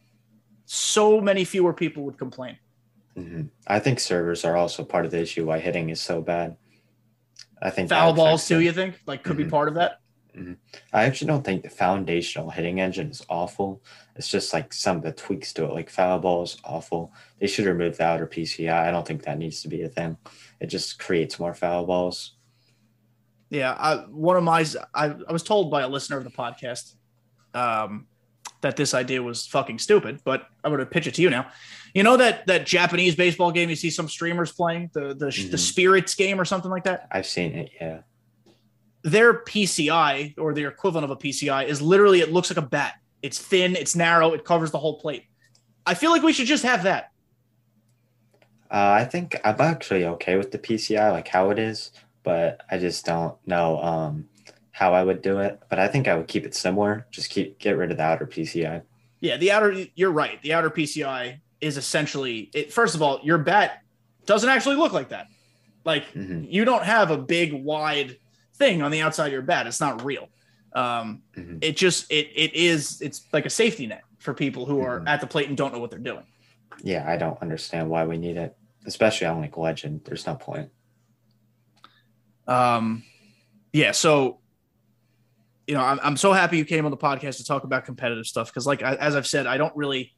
so many fewer people would complain. Hmm I think servers are also part of the issue why hitting is so bad. I think Foul balls too, you think? Like could be Mhm. part of that? I actually don't think the foundational hitting engine is awful. It's just like some of the tweaks to it, like foul balls, awful. They should remove the outer PCI. I don't think that needs to be a thing. It just creates more foul balls. Yeah, I, one of my I, I was told by a listener of the podcast um, that this idea was fucking stupid, but I'm going to pitch it to you now. You know that that Japanese baseball game you see some streamers playing the the, the Mhm. Spirits game or something like that. I've seen it. Yeah. Their PCI or their equivalent of a PCI is literally it looks like a bat. It's thin, it's narrow, it covers the whole plate. I feel like we should just have that. Uh, I think I'm actually okay with the PCI, like how it is, but I just don't know um, how I would do it. But I think I would keep it similar. Just keep get rid of the outer PCI. Yeah, the outer you're right. The outer PCI is essentially it first of all, your bat doesn't actually look like that. Like hmm you don't have a big wide thing on the outside of your bat. It's not real. Um, hmm it just it it is it's like a safety net for people who are Mhm. at the plate and don't know what they're doing. Yeah, I don't understand why we need it, especially on like Legend. There's no point. Um, yeah, so you know, I'm I'm so happy you came on the podcast to talk about competitive stuff because, like I, as I've said, I don't really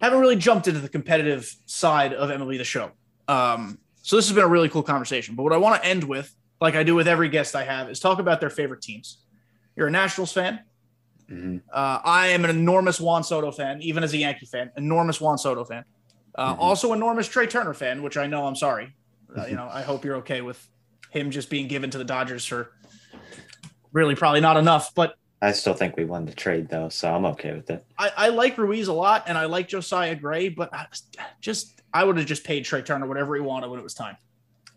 haven't really jumped into the competitive side of MLB the Show. Um, so this has been a really cool conversation. But what I want to end with, like I do with every guest I have, is talk about their favorite teams. You're a Nationals fan. hmm Uh, I am an enormous Juan Soto fan, even as a Yankee fan. Enormous Juan Soto fan. Uh, Mhm. Also, enormous Trea Turner fan, which I know I'm sorry. Uh, you know, I hope you're okay with him just being given to the Dodgers for really probably not enough. But I still think we won the trade though, so I'm okay with it. I, I like Ruiz a lot, and I like Josiah Gray. But I just I would have just paid Trea Turner whatever he wanted when it was time.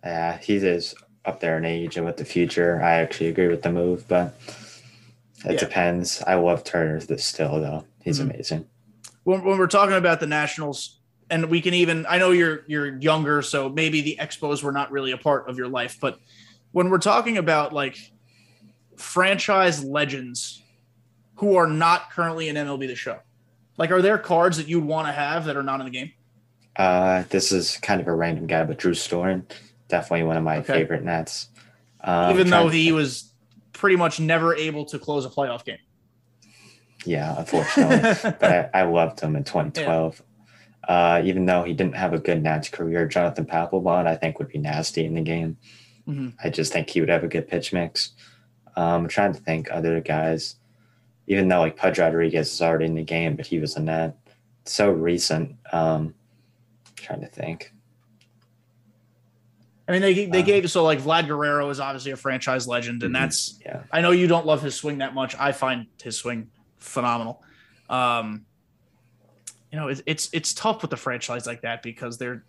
Yeah, he is up there in age and with the future. I actually agree with the move, but it Yeah. depends. I love Turner still though. He's Mhm. amazing. when, when we're talking about the Nationals, and we can even I know you're you're younger, so maybe the Expos were not really a part of your life, but when we're talking about like franchise legends who are not currently in MLB the show, like are there cards that you'd want to have that are not in the game? Uh, this is kind of a random guy, but Drew Storen, definitely one of my Okay. favorite Nats. Um, even though he was pretty much never able to close a playoff game. yeah, unfortunately, but I, I loved him in 2012. Uh, even though he didn't have a good Nats career, Jonathan Papelbon I think would be nasty in the game. Mhm. I just think he would have a good pitch mix. Um, I'm trying to think other guys, even though like Pudge Rodriguez is already in the game, but he was a net so recent. Um, trying to think. I mean, they they Uh, gave so like Vlad Guerrero is obviously a franchise legend, and Mhm. that's Yeah. I know you don't love his swing that much. I find his swing phenomenal. Um, you know, it's it's it's tough with a franchise like that because they're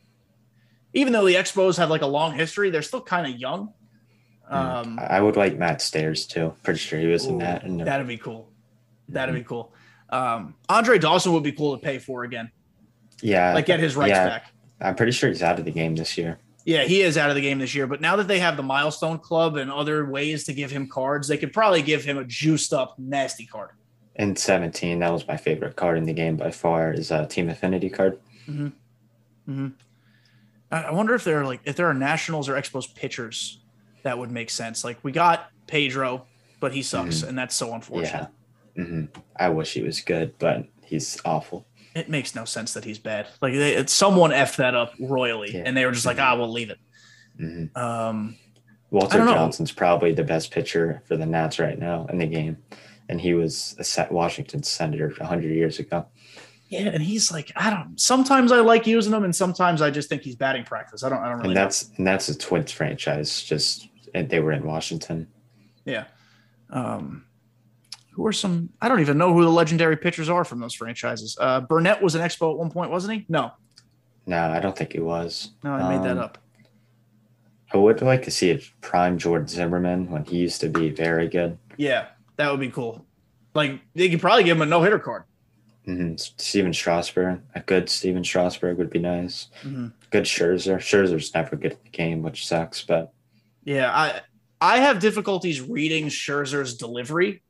even though the Expos have like a long history, they're still kind of young. Um, I would like Matt Stairs too. Pretty sure he was in that. And, that'd be cool. That'd Mhm. be cool. Um, Andre Dawson would be cool to pay for again, yeah, like get his rights yeah, back. I'm pretty sure he's out of the game this year. Yeah, he is out of the game this year. But now that they have the milestone club and other ways to give him cards, they could probably give him a juiced up, nasty card. In 17, that was my favorite card in the game by far. Is a Team Affinity card. hmm Hmm. I wonder if there are like if there are Nationals or Expos pitchers that would make sense. Like we got Pedro, but he sucks, and that's so unfortunate. Yeah. hmm I wish he was good, but he's awful. It makes no sense that he's bad. Like they, it's, someone effed that up royally, Yeah. and they were just like, Mhm. ah, we'll leave it. hmm Um, Walter know. Johnson's probably the best pitcher for the Nats right now in the game, and he was a Set- Washington senator 100 years ago. yeah, and he's like, I don't. Sometimes I like using him, and sometimes I just think he's batting practice. I don't. I don't really. and know. that's and that's a Twins franchise. Just and they were in Washington. Yeah. Um, who are some? I don't even know who the legendary pitchers are from those franchises. Uh, Burnett was an Expo at one point, wasn't he? No, No, I don't think he was. no, I made that Um, up. I would like to see a prime Jordan Zimmermann when he used to be very good. Yeah, that would be cool. Like they could probably give him a no hitter card. hmm Stephen Strasburg, a good Stephen Strasburg would be nice. Mhm. Good Scherzer. Scherzer's never good at the game, which sucks, but Yeah, I I have difficulties reading Scherzer's delivery,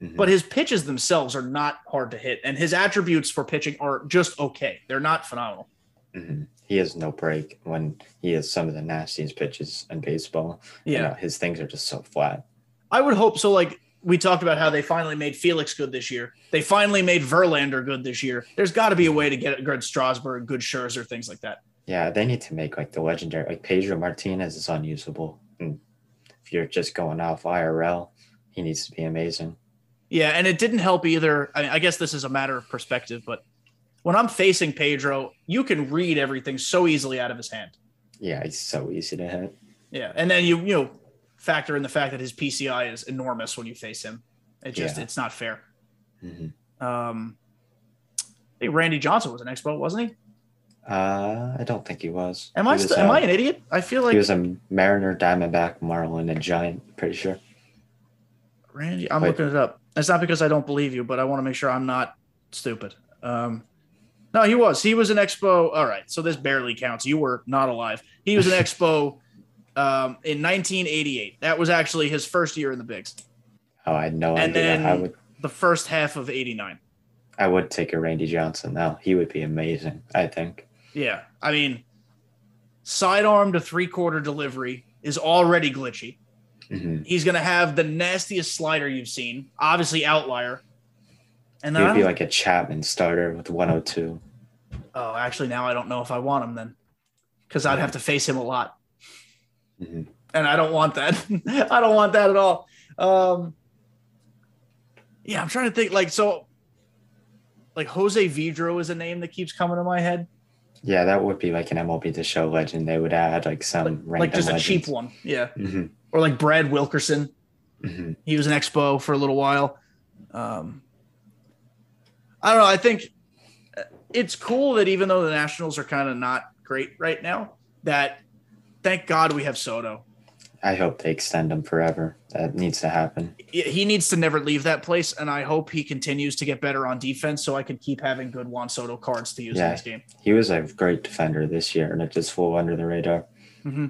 mhm. but his pitches themselves are not hard to hit, and his attributes for pitching are just okay. They're not phenomenal. Mhm. he has no break when he has some of the nastiest pitches in baseball. You Yeah, know, his things are just so flat. I would hope so. Like we talked about how they finally made Felix good this year. They finally made Verlander good this year. There's got to be a way to get a good Strasburg, good Scherzer, things like that. Yeah, they need to make like the legendary like Pedro Martinez is unusable. If you're just going off IRL, he needs to be amazing. Yeah, and it didn't help either. I, mean, I guess this is a matter of perspective, but when I'm facing Pedro, you can read everything so easily out of his hand. Yeah, he's so easy to hit. Yeah, and then you you know factor in the fact that his PCI is enormous when you face him. It just Yeah. it's not fair. hmm Um, I think Randy Johnson was an expo, wasn't he? Uh, I don't think he was. Am He I was, st- am uh, I an idiot? I feel like he was a Mariner, Diamondback, Marlin, and Giant. Pretty sure. Randy. I'm Wait. looking it up. It's not because I don't believe you, but I want to make sure I'm not stupid. Um, no, he was. He was an expo. All right, so this barely counts. You were not alive. He was an expo um, in 1988. That was actually his first year in the bigs. Oh, I had no And idea. then- I would. The first half of '89. I would take a Randy Johnson though. He would be amazing. I think. Yeah, I mean, sidearm to three quarter delivery is already glitchy. hmm He's going to have the nastiest slider you've seen, obviously outlier. And He then would be like a Chapman starter with 102. oh, actually, now I don't know if I want him then, because I'd have to face him a lot, hmm and I don't want that. I don't want that at all. Um, yeah, I'm trying to think. Like so, like Jose Vidro is a name that keeps coming to my head, Yeah, that would be like an MLB The Show legend. They would add like some like, random like just a cheap one. Yeah, hmm or like Brad Wilkerson. hmm He was an expo for a little while. Um, I don't know. I think it's cool that even though the Nationals are kind of not great right now, that thank God we have Soto. I hope they extend him forever. That needs to happen. He needs to never leave that place, and I hope he continues to get better on defense so I can keep having good Juan Soto cards to use in this game. He was a great defender this year, and it just flew under the radar. hmm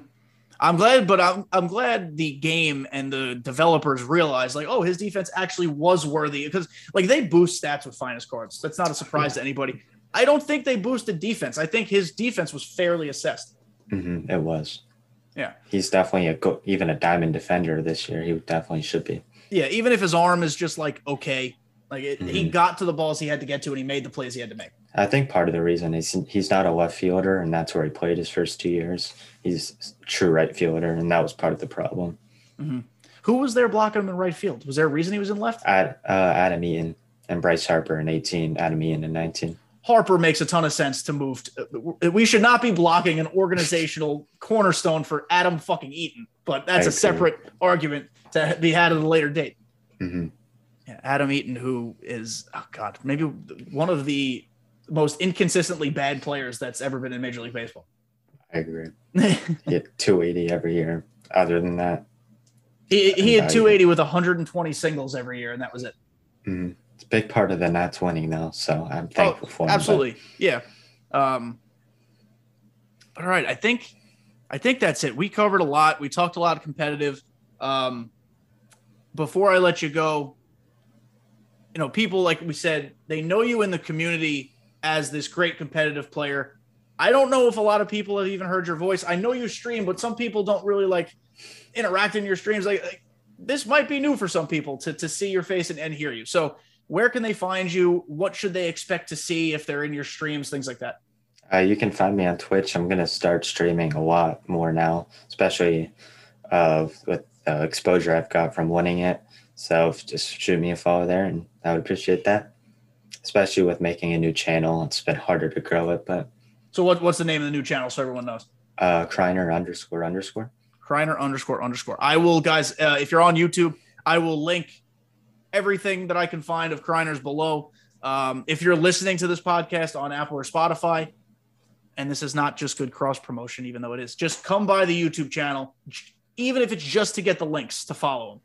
I'm glad, but I'm I'm glad the game and the developers realized like, oh, his defense actually was worthy because like they boost stats with finest cards. That's not a surprise to anybody. I don't think they boosted defense. I think his defense was fairly assessed. hmm It was. Yeah. He's definitely a go- even a diamond defender this year. He definitely should be. Yeah, even if his arm is just like okay, like it, he Mhm. got to the balls he had to get to and he made the plays he had to make. I think part of the reason is he's not a left fielder, and that's where he played his first two years. He's true right fielder, and that was part of the problem. Who was there blocking him in right field? Was there a reason he was in left? Ad, uh, Adam Eaton and Bryce Harper in 18, Adam Eaton in 19. Harper makes a ton of sense to move. To, we should not be blocking an organizational cornerstone for Adam fucking Eaton, but that's I a separate argument to be had at a later date. hmm Yeah, Adam Eaton, who is oh god, maybe one of the most inconsistently bad players that's ever been in Major League Baseball. I agree. He hit 280 every year. Other than that, he, he had 280 with 120 singles every year, and that was it. mhm. It's a big part of the Nats winning, though. So I'm thankful for him. but- Oh, Absolutely, yeah. Um, all right, I think, I think that's it. We covered a lot. We talked a lot of competitive. Um, before I let you go, you know, people like we said, they know you in the community as this great competitive player. I don't know if a lot of people have even heard your voice. I know you stream, but some people don't really like interact in your streams. Like, like this might be new for some people to to see your face and, and hear you. So where can they find you? What should they expect to see if they're in your streams, things like that? Uh, you can find me on Twitch. I'm going to start streaming a lot more now, especially uh, with the exposure I've got from winning it. So just shoot me a follow there, and I would appreciate that. Especially with making a new channel, it's been harder to grow it, but So what, what's the name of the new channel so everyone knows? uh, Kriner underscore underscore. Kriner underscore underscore. I will, guys, uh, if you're on YouTube, I will link everything that I can find of Kriner's below. Um, if you're listening to this podcast on Apple or Spotify, and this is not just good cross promotion, even though it is, just come by the YouTube channel, even if it's just to get the links to follow.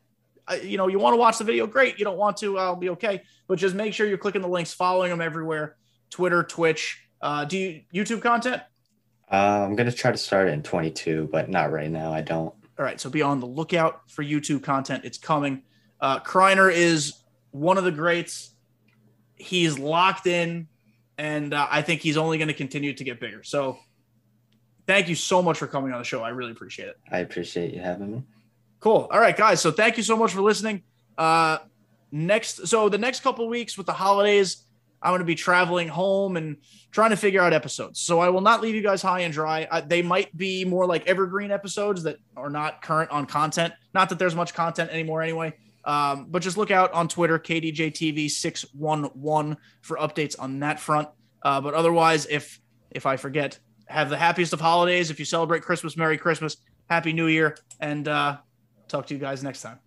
Uh, you know, you want to watch the video, great. You don't want to, I'll be okay. But just make sure you're clicking the links, following them everywhere Twitter, Twitch. Uh, do you YouTube content? Uh, I'm gonna try to start in 22, but not right now. I don't. All right, so be on the lookout for YouTube content. It's coming. Uh, Kriner is one of the greats. He's locked in, and uh, I think he's only going to continue to get bigger. So, thank you so much for coming on the show. I really appreciate it. I appreciate you having me. Cool. All right, guys. So, thank you so much for listening. Uh, next, so the next couple weeks with the holidays, I'm going to be traveling home and trying to figure out episodes. So I will not leave you guys high and dry. I, they might be more like evergreen episodes that are not current on content. Not that there's much content anymore anyway. Um, but just look out on Twitter, KDJTV611 for updates on that front. Uh, but otherwise, if if I forget, have the happiest of holidays. If you celebrate Christmas, Merry Christmas, Happy New Year, and uh, talk to you guys next time.